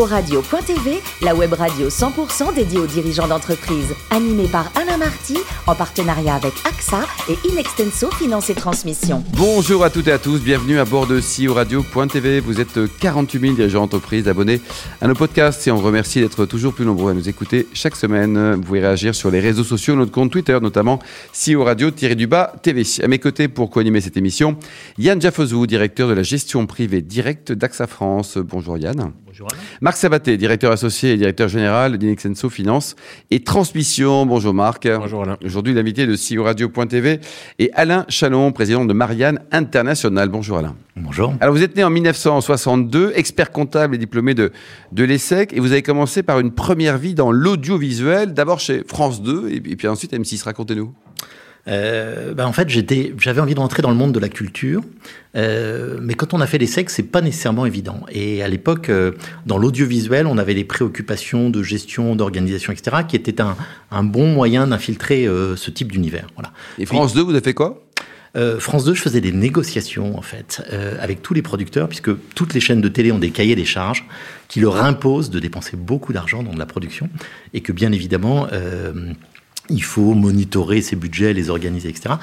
Radio.tv, la web radio 100% dédiée aux dirigeants d'entreprise. Animée par Alain Marty, en partenariat avec AXA et Inextenso Finance et Transmission. Bonjour à toutes et à tous, bienvenue à bord de CEO Radio.tv. Vous êtes 48 000 dirigeants d'entreprise abonnés à nos podcasts et on vous remercie d'être toujours plus nombreux à nous écouter chaque semaine. Vous pouvez réagir sur les réseaux sociaux, notre compte Twitter notamment, CEO Radio-du-bas TV. À mes côtés pour co-animer cette émission, Yann Jaffozou, directeur de la gestion privée directe d'AXA France. Bonjour Yann. Bonjour Alain. Marc Sabaté, directeur associé et directeur général d'Inexenso Finance et Transmission. Bonjour Marc. Bonjour Alain. Aujourd'hui, l'invité de CEO Radio.tv est Alain Chalon, président de Marianne International. Bonjour Alain. Bonjour. Alors vous êtes né en 1962, expert comptable et diplômé de, de l'ESSEC et vous avez commencé par une première vie dans l'audiovisuel, d'abord chez France 2 et puis, et puis ensuite M6. Racontez-nous. Euh, bah en fait, j'étais, j'avais envie de rentrer dans le monde de la culture, euh, mais quand on a fait les sexes, c'est pas nécessairement évident. Et à l'époque, euh, dans l'audiovisuel, on avait des préoccupations de gestion, d'organisation, etc., qui étaient un, un bon moyen d'infiltrer euh, ce type d'univers. Voilà. Et France 2, vous avez fait quoi? Euh, France 2, je faisais des négociations en fait euh, avec tous les producteurs, puisque toutes les chaînes de télé ont des cahiers des charges qui leur imposent de dépenser beaucoup d'argent dans de la production, et que bien évidemment. Euh, il faut monitorer ces budgets, les organiser, etc.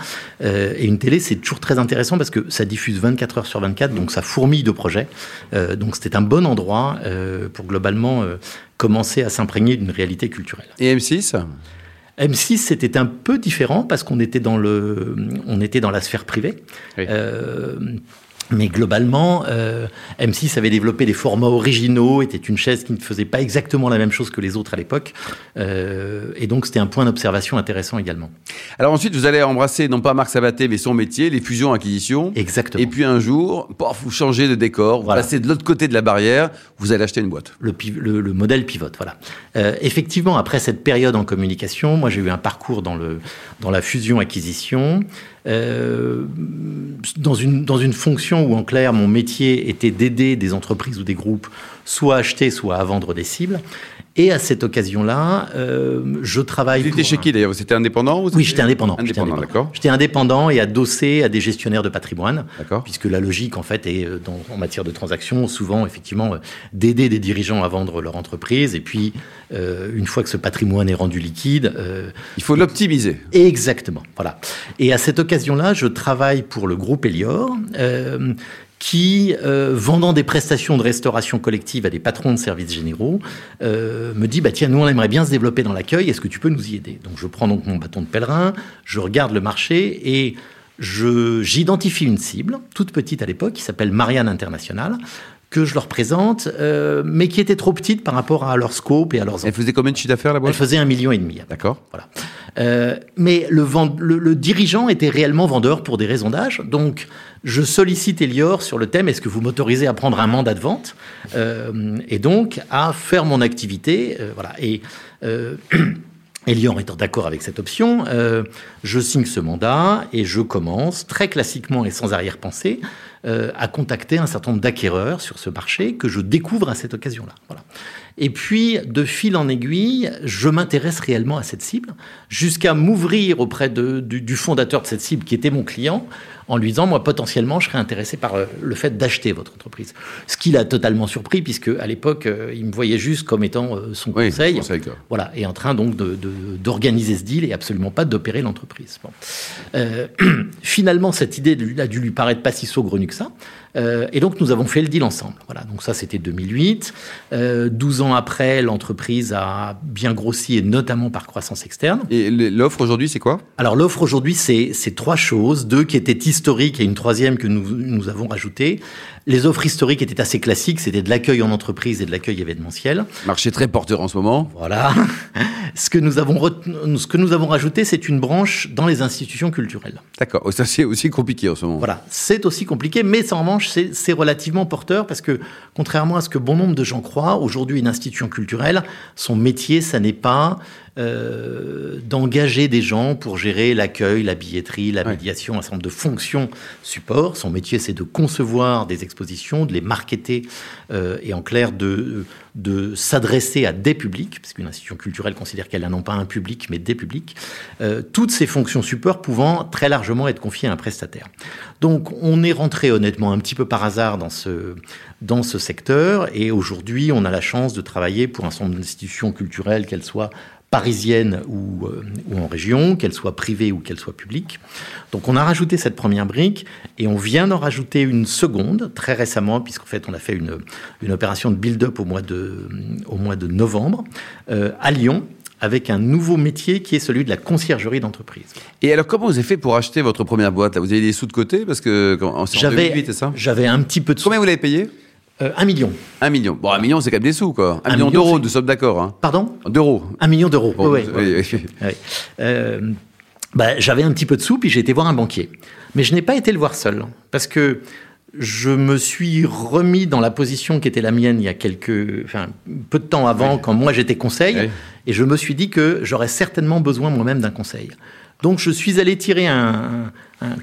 Euh, et une télé, c'est toujours très intéressant parce que ça diffuse 24 heures sur 24, donc ça fourmille de projets. Euh, donc c'était un bon endroit euh, pour globalement commencer à s'imprégner d'une réalité culturelle. Et M6 M6, c'était un peu différent parce qu'on était dans le, on était dans la sphère privée. Oui. Mais globalement, euh, M6 avait développé des formats originaux, était une chaise qui ne faisait pas exactement la même chose que les autres à l'époque. Euh, et donc, c'était un point d'observation intéressant également. Alors ensuite, vous allez embrasser non pas Marc Sabaté, mais son métier, les fusions-acquisitions. Exactement. Et puis un jour, pof, vous changez de décor, vous Voilà. passez de l'autre côté de la barrière, vous allez acheter une boîte. le, piv- le, le modèle pivote. Voilà. Euh, effectivement, après cette période en communication, moi j'ai eu un parcours dans, le, dans la fusion-acquisition, euh, dans, une, dans une fonction où en clair mon métier était d'aider des entreprises ou des groupes soit à acheter, soit à vendre des cibles. Et à cette occasion-là, euh, je travaille. Vous étiez chez un- qui d'ailleurs? C'était indépendant ou Oui, j'étais indépendant. J'étais Indépendant, d'accord. J'étais indépendant et adossé à des gestionnaires de patrimoine. D'accord. Puisque la logique, en fait, est euh, dans- en matière de transactions, souvent, effectivement, euh, d'aider des dirigeants à vendre leur entreprise. Et puis, euh, une fois que ce patrimoine est rendu liquide, euh, Il faut l'optimiser. Exactement, voilà. Et à cette occasion-là, je travaille pour le groupe Elior, qui, euh, vendant des prestations de restauration collective à des patrons de services généraux, euh, me dit, bah tiens, nous on aimerait bien se développer dans l'accueil, est-ce que tu peux nous y aider? Donc je prends donc mon bâton de pèlerin, je regarde le marché et j'identifie une cible, toute petite à l'époque, qui s'appelle Marianne International, que je leur présente, euh, mais qui était trop petite par rapport à leur scope et à leurs Elle faisait combien de chiffre d'affaires la Elle boîte faisait un million et demi. D'accord. Voilà. Euh, mais le, vend- le, le dirigeant était réellement vendeur pour des raisons d'âge. Donc, je sollicite Elior sur le thème est-ce que vous m'autorisez à prendre un mandat de vente Euh, et donc à faire mon activité. euh, voilà. Et euh, Elior étant d'accord avec cette option, euh, je signe ce mandat et je commence très classiquement et sans arrière-pensée euh, à contacter un certain nombre d'acquéreurs sur ce marché que je découvre à cette occasion-là. Voilà. Et puis, de fil en aiguille, je m'intéresse réellement à cette cible, jusqu'à m'ouvrir auprès de- du, du fondateur de cette cible, qui était mon client, en lui disant, moi, potentiellement, je serais intéressé par euh, le fait d'acheter votre entreprise. Ce qui l'a totalement surpris, puisque à l'époque, euh, il me voyait juste comme étant euh, son Oui, conseil. Voilà, et en train donc d'organiser ce deal et absolument pas d'opérer l'entreprise. Bon. Euh, finalement, cette idée a dû lui paraître pas si saugrenue que ça. Euh, et donc, nous avons fait le deal ensemble. Voilà, donc ça, c'était 2008. Euh, 12 ans après, l'entreprise a bien grossi, et notamment par croissance externe. Et l'offre aujourd'hui, c'est quoi? Alors l'offre aujourd'hui, c'est trois choses, deux qui étaient historiques et une troisième que nous, nous avons rajoutée. Les offres historiques étaient assez classiques, c'était de l'accueil en entreprise et de l'accueil événementiel. Marché très porteur en ce moment. Voilà. Ce que nous avons, retenu- ce que nous avons rajouté, c'est une branche dans les institutions culturelles. D'accord. Ça, c'est aussi compliqué en ce moment. Voilà, c'est aussi compliqué, mais ça, en revanche, c'est relativement porteur parce que, contrairement à ce que bon nombre de gens croient, aujourd'hui, une institution culturelle, son métier, ça n'est pas euh, d'engager des gens pour gérer l'accueil, la billetterie, la médiation, un certain nombre de fonctions support. Son métier, c'est de concevoir des expositions, de les marketer euh, et en clair de, de s'adresser à des publics, puisqu'une institution culturelle considère qu'elle n'a non pas un public, mais des publics. Euh, toutes ces fonctions support pouvant très largement être confiées à un prestataire. Donc on est rentré honnêtement un petit peu par hasard dans ce, dans ce secteur et aujourd'hui on a la chance de travailler pour un certain nombre d'institutions culturelles, qu'elles soient parisienne ou, euh, ou en région, qu'elle soit privée ou qu'elle soit publique. Donc on a rajouté cette première brique et on vient d'en rajouter une seconde très récemment, puisqu'en fait on a fait une, une opération de build-up au, mois de, au mois de novembre euh, à Lyon avec un nouveau métier qui est celui de la conciergerie d'entreprise. Et alors, comment vous avez fait pour acheter votre première boîte Vous avez des sous de côté? Parce que en j'avais, ça? J'avais un petit peu de sous. Combien vous l'avez payé? Euh, un million. Un million. Bon, un million, c'est quand même des sous, quoi. Un, million, d'euros, nous sommes d'accord. Hein. Pardon? D'euros. Un million d'euros. oui, euh, bah, j'avais un petit peu de sous, puis j'ai été voir un banquier. Mais je n'ai pas été le voir seul, parce que je me suis remis dans la position qui était la mienne il y a quelques, enfin, peu de temps avant, quand moi j'étais conseil, et je me suis dit que j'aurais certainement besoin moi-même d'un conseil. Donc je suis allé tirer un,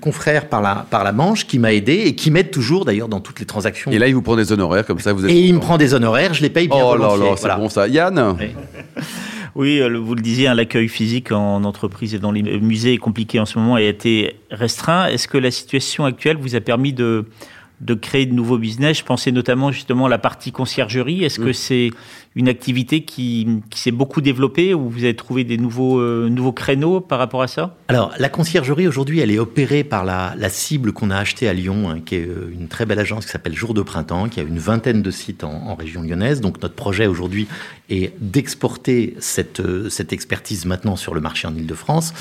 confrère par la, par la manche qui m'a aidé et qui m'aide toujours d'ailleurs dans toutes les transactions. Et là, il vous prend des honoraires comme ça, vous êtes Et il me prend des honoraires, je les paye bien Oh là là, c'est bon ça. Yann Oui, euh, vous le disiez, hein, l'accueil physique en entreprise et dans les musées est compliqué en ce moment et a été restreint. Est-ce que la situation actuelle vous a permis de de créer de nouveaux business. Je pensais notamment justement à la partie conciergerie. Est-ce que mm. c'est une activité qui, s'est beaucoup développée ou vous avez trouvé des nouveaux, euh, nouveaux créneaux par rapport à ça? Alors, la conciergerie aujourd'hui, elle est opérée par la, cible qu'on a achetée à Lyon, hein, qui est euh, une très belle agence qui s'appelle Jour de Printemps, qui a une vingtaine de sites en, région lyonnaise. Donc, notre projet aujourd'hui est d'exporter cette, euh, cette expertise maintenant sur le marché en Ile-de-France.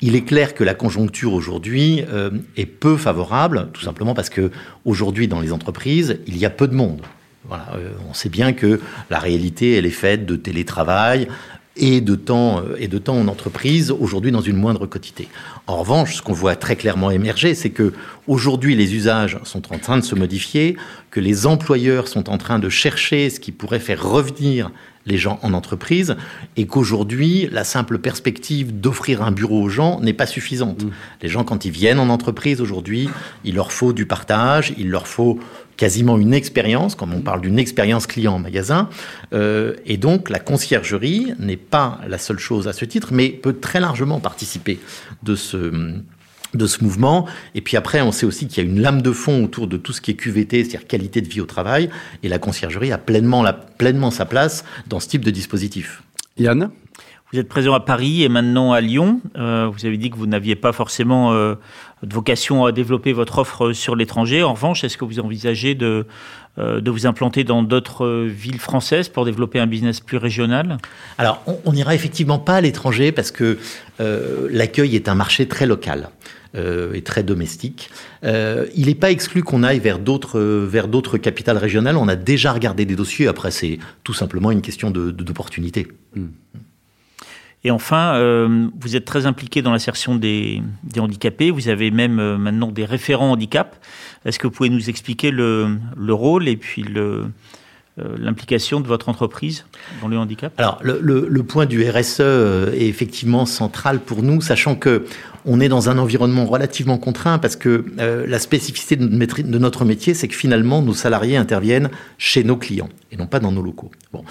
Il est clair que la conjoncture aujourd'hui est peu favorable, tout simplement parce que aujourd'hui, dans les entreprises, il y a peu de monde. Euh, on sait bien que la réalité, elle est faite de télétravail et de temps, euh, et de temps en entreprise, aujourd'hui dans une moindre quantité. En revanche, ce qu'on voit très clairement émerger, c'est que aujourd'hui les usages sont en train de se modifier, que les employeurs sont en train de chercher ce qui pourrait faire revenir les gens en entreprise et qu'aujourd'hui, la simple perspective d'offrir un bureau aux gens n'est pas suffisante. Mmh. Les gens, quand ils viennent en entreprise aujourd'hui, il leur faut du partage, il leur faut quasiment une expérience, comme on parle d'une expérience client en magasin. Euh, et donc, la conciergerie n'est pas la seule chose à ce titre, mais peut très largement participer de ce de ce mouvement. Et puis après, on sait aussi qu'il y a une lame de fond autour de tout ce qui est QVT, c'est-à-dire qualité de vie au travail. Et la conciergerie a pleinement, la, pleinement sa place dans ce type de dispositif. Yann? Vous êtes présent à Paris et maintenant à Lyon. Euh, vous avez dit que vous n'aviez pas forcément euh, de vocation à développer votre offre sur l'étranger. En revanche, est-ce que vous envisagez de, euh, de vous implanter dans d'autres villes françaises pour développer un business plus régional? Alors, on n'ira effectivement pas à l'étranger parce que l'accueil est un marché très local. et très domestique. il n'est pas exclu qu'on aille vers d'autres vers d'autres capitales régionales. On a déjà regardé des dossiers. Après, c'est tout simplement une question d'opportunité. Hmm. Et enfin, euh, vous êtes très impliqué dans l'insertion des, handicapés. Vous avez même euh, maintenant des référents handicap. Est-ce que vous pouvez nous expliquer le, le rôle et puis euh, l'implication de votre entreprise dans le handicap? Alors, le, point du RSE est effectivement central pour nous, sachant que on est dans un environnement relativement contraint parce que la spécificité de notre métier, c'est que finalement, nos salariés interviennent chez nos clients et non pas dans nos locaux. Bon.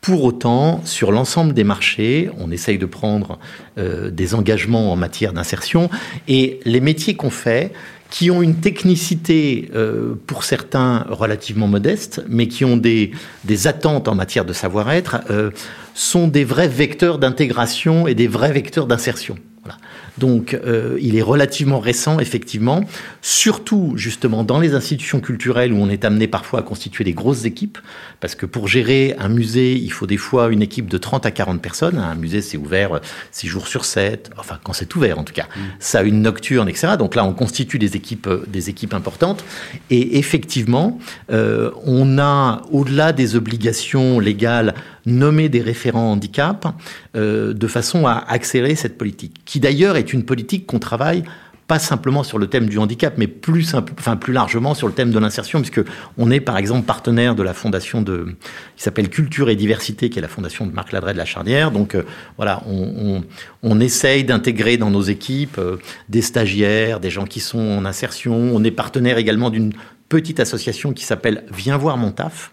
Pour autant, sur l'ensemble des marchés, on essaye de prendre euh, des engagements en matière d'insertion et les métiers qu'on fait, qui ont une technicité euh, pour certains relativement modeste, mais qui ont des, des attentes en matière de savoir-être, euh, sont des vrais vecteurs d'intégration et des vrais vecteurs d'insertion. Voilà. Donc, euh, il est relativement récent, effectivement, surtout justement dans les institutions culturelles où on est amené parfois à constituer des grosses équipes, parce que pour gérer un musée, il faut des fois une équipe de 30 à 40 personnes. Un musée, c'est ouvert 6 jours sur 7, enfin quand c'est ouvert en tout cas. Mmh. Ça a une nocturne, etc. Donc là, on constitue des équipes, euh, des équipes importantes. Et effectivement, euh, on a, au-delà des obligations légales, nommé des référents handicap de façon à accélérer cette politique, qui d'ailleurs est une politique qu'on travaille pas simplement sur le thème du handicap, mais plus, enfin, plus largement sur le thème de l'insertion, puisque on est par exemple partenaire de la fondation de, qui s'appelle Culture et Diversité, qui est la fondation de Marc Ladret de la Charnière. Donc euh, voilà, on, on, on essaye d'intégrer dans nos équipes euh, des stagiaires, des gens qui sont en insertion. On est partenaire également d'une petite association qui s'appelle Viens voir mon taf.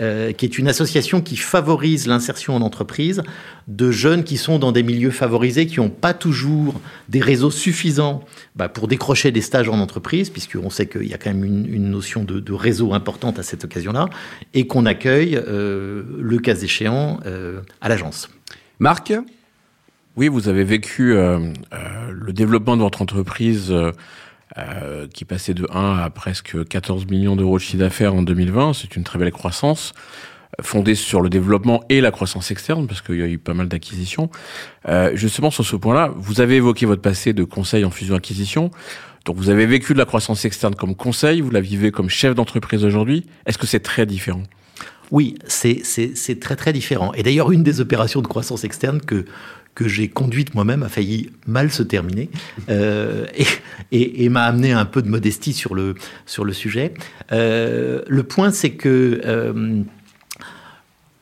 Euh, qui est une association qui favorise l'insertion en entreprise de jeunes qui sont dans des milieux favorisés, qui n'ont pas toujours des réseaux suffisants bah, pour décrocher des stages en entreprise, puisqu'on sait qu'il y a quand même une, une notion de, de, réseau importante à cette occasion-là, et qu'on accueille, euh, le cas échéant, euh, à l'agence. Marc? Oui, vous avez vécu euh, le développement de votre entreprise euh, qui passait de 1 à presque 14 millions d'euros de chiffre d'affaires en 2020. C'est une très belle croissance fondée sur le développement et la croissance externe, parce qu'il y a eu pas mal d'acquisitions. Euh, justement, sur ce point-là, vous avez évoqué votre passé de conseil en fusion-acquisition. Donc, vous avez vécu de la croissance externe comme conseil, vous la vivez comme chef d'entreprise aujourd'hui. Est-ce que c'est très différent? Oui, c'est très très différent. Et d'ailleurs, une des opérations de croissance externe que, que j'ai conduite moi-même a failli mal se terminer euh, et, m'a amené un peu de modestie sur le, sur le sujet. Euh, le point, c'est que euh,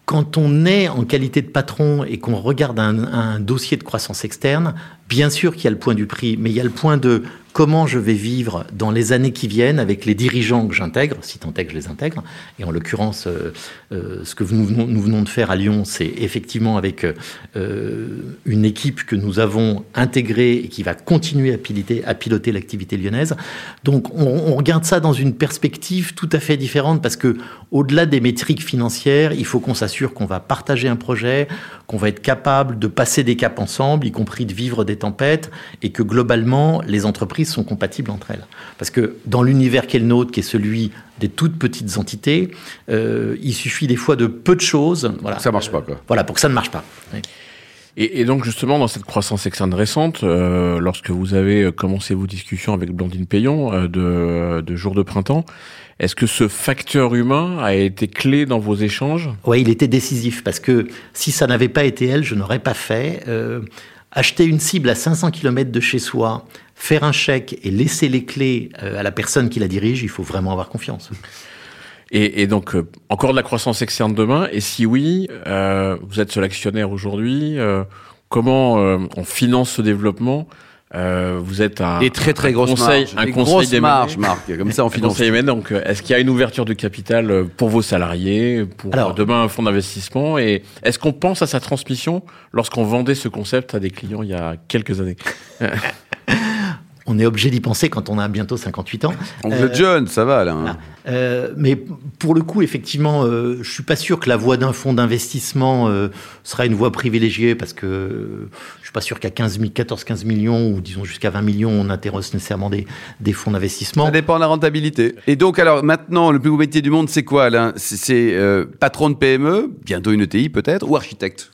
quand on est en qualité de patron et qu'on regarde un, dossier de croissance externe, bien sûr qu'il y a le point du prix, mais il y a le point de comment je vais vivre dans les années qui viennent avec les dirigeants que j'intègre, si tant est que je les intègre. Et en l'occurrence, euh, euh, ce que nous venons, de faire à Lyon, c'est effectivement avec euh, une équipe que nous avons intégrée et qui va continuer à piloter, à piloter l'activité lyonnaise. Donc on, on, regarde ça dans une perspective tout à fait différente parce que au-delà des métriques financières, il faut qu'on s'assure qu'on va partager un projet, qu'on va être capable de passer des caps ensemble, y compris de vivre des tempêtes, et que globalement, les entreprises sont compatibles entre elles. Parce que dans l'univers qui est le nôtre, qui est celui des toutes petites entités, euh, il suffit des fois de peu de choses. Voilà, ça marche pas, quoi. Voilà, pour que ça ne marche pas. Oui. Et, et, donc justement dans cette croissance externe récente, euh, lorsque vous avez commencé vos discussions avec Blandine Payon euh, de, de jour de printemps, est-ce que ce facteur humain a été clé dans vos échanges? Oui, il était décisif parce que si ça n'avait pas été elle, je n'aurais pas fait. Euh, acheter une cible à 500 km de chez soi, faire un chèque et laisser les clés euh, à la personne qui la dirige, il faut vraiment avoir confiance. Et, et donc, euh, encore de la croissance externe demain Et si oui, euh, vous êtes seul actionnaire aujourd'hui, comment on finance ce développement? Euh, vous êtes un, des très très grosses conseil, marges, un conseil grosses marges, Marc, comme ça on finance. Conseil donc, est-ce qu'il y a une ouverture de capital pour vos salariés, pour Alors, demain un fonds d'investissement, et est-ce qu'on pense à sa transmission lorsqu'on vendait ce concept à des clients il y a quelques années? on est obligé d'y penser quand on a bientôt 58 ans. On euh, est jeune, ça va là. Hein. Euh, mais pour le coup, effectivement, euh, je suis pas sûr que la voie d'un fonds d'investissement euh, sera une voie privilégiée parce que je suis pas sûr qu'à 15 14-15 millions ou disons jusqu'à 20 millions, on intéresse nécessairement des, des fonds d'investissement. Ça dépend de la rentabilité. Et donc, alors maintenant, le plus beau métier du monde, c'est quoi là C'est euh, patron de PME, bientôt une ETI peut-être, ou architecte?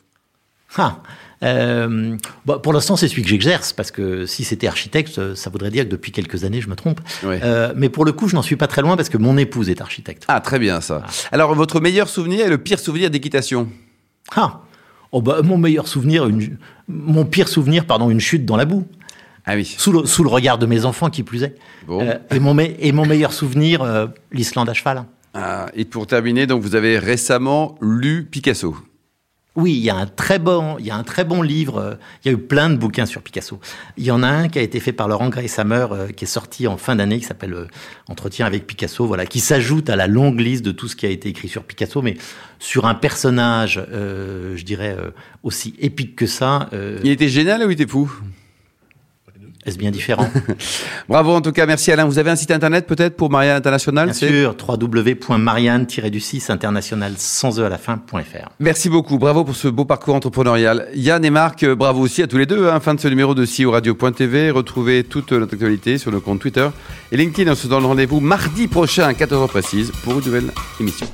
Ah. Euh, bon, pour l'instant, c'est celui que j'exerce, parce que si c'était architecte, ça voudrait dire que depuis quelques années, je me trompe. Oui. Euh, mais pour le coup, je n'en suis pas très loin, parce que mon épouse est architecte. Ah, très bien ça. Ah. Alors, votre meilleur souvenir et le pire souvenir d'équitation Ah oh, bah, Mon meilleur souvenir, une... mon pire souvenir, pardon, une chute dans la boue. Ah oui. Sous le, sous le regard de mes enfants, qui plus est. Bon. Euh, et, mon me... et mon meilleur souvenir, euh, l'Islande à cheval. Ah, et pour terminer, donc vous avez récemment lu Picasso. Oui, il y a un très bon, il y a un très bon livre. Il y a eu plein de bouquins sur Picasso. Il y en a un qui a été fait par Laurent Grace Hammer, euh, qui est sorti en fin d'année, qui s'appelle euh, Entretien avec Picasso, voilà, qui s'ajoute à la longue liste de tout ce qui a été écrit sur Picasso, mais sur un personnage, euh, je dirais aussi épique que ça. Euh, il était génial ou il était fou? Est-ce bien différent Bravo en tout cas, merci Alain. Vous avez un site internet peut-être pour Marianne International Bien sûr, www.marianne-du-6 international sans e à la fin.fr. Merci beaucoup, bravo pour ce beau parcours entrepreneurial. Yann et Marc, bravo aussi à tous les deux. Hein. Fin de ce numéro de CEO Radio.tv. Retrouvez toute notre actualité sur nos comptes Twitter et LinkedIn. On se donne rendez-vous mardi prochain à 14h précise pour une nouvelle émission.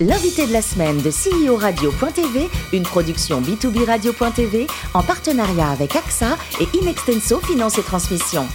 L'invité de la semaine de CEO Radio.tv, une production B2B Radio.tv en partenariat avec AXA et Inextenso Finance et Transmission.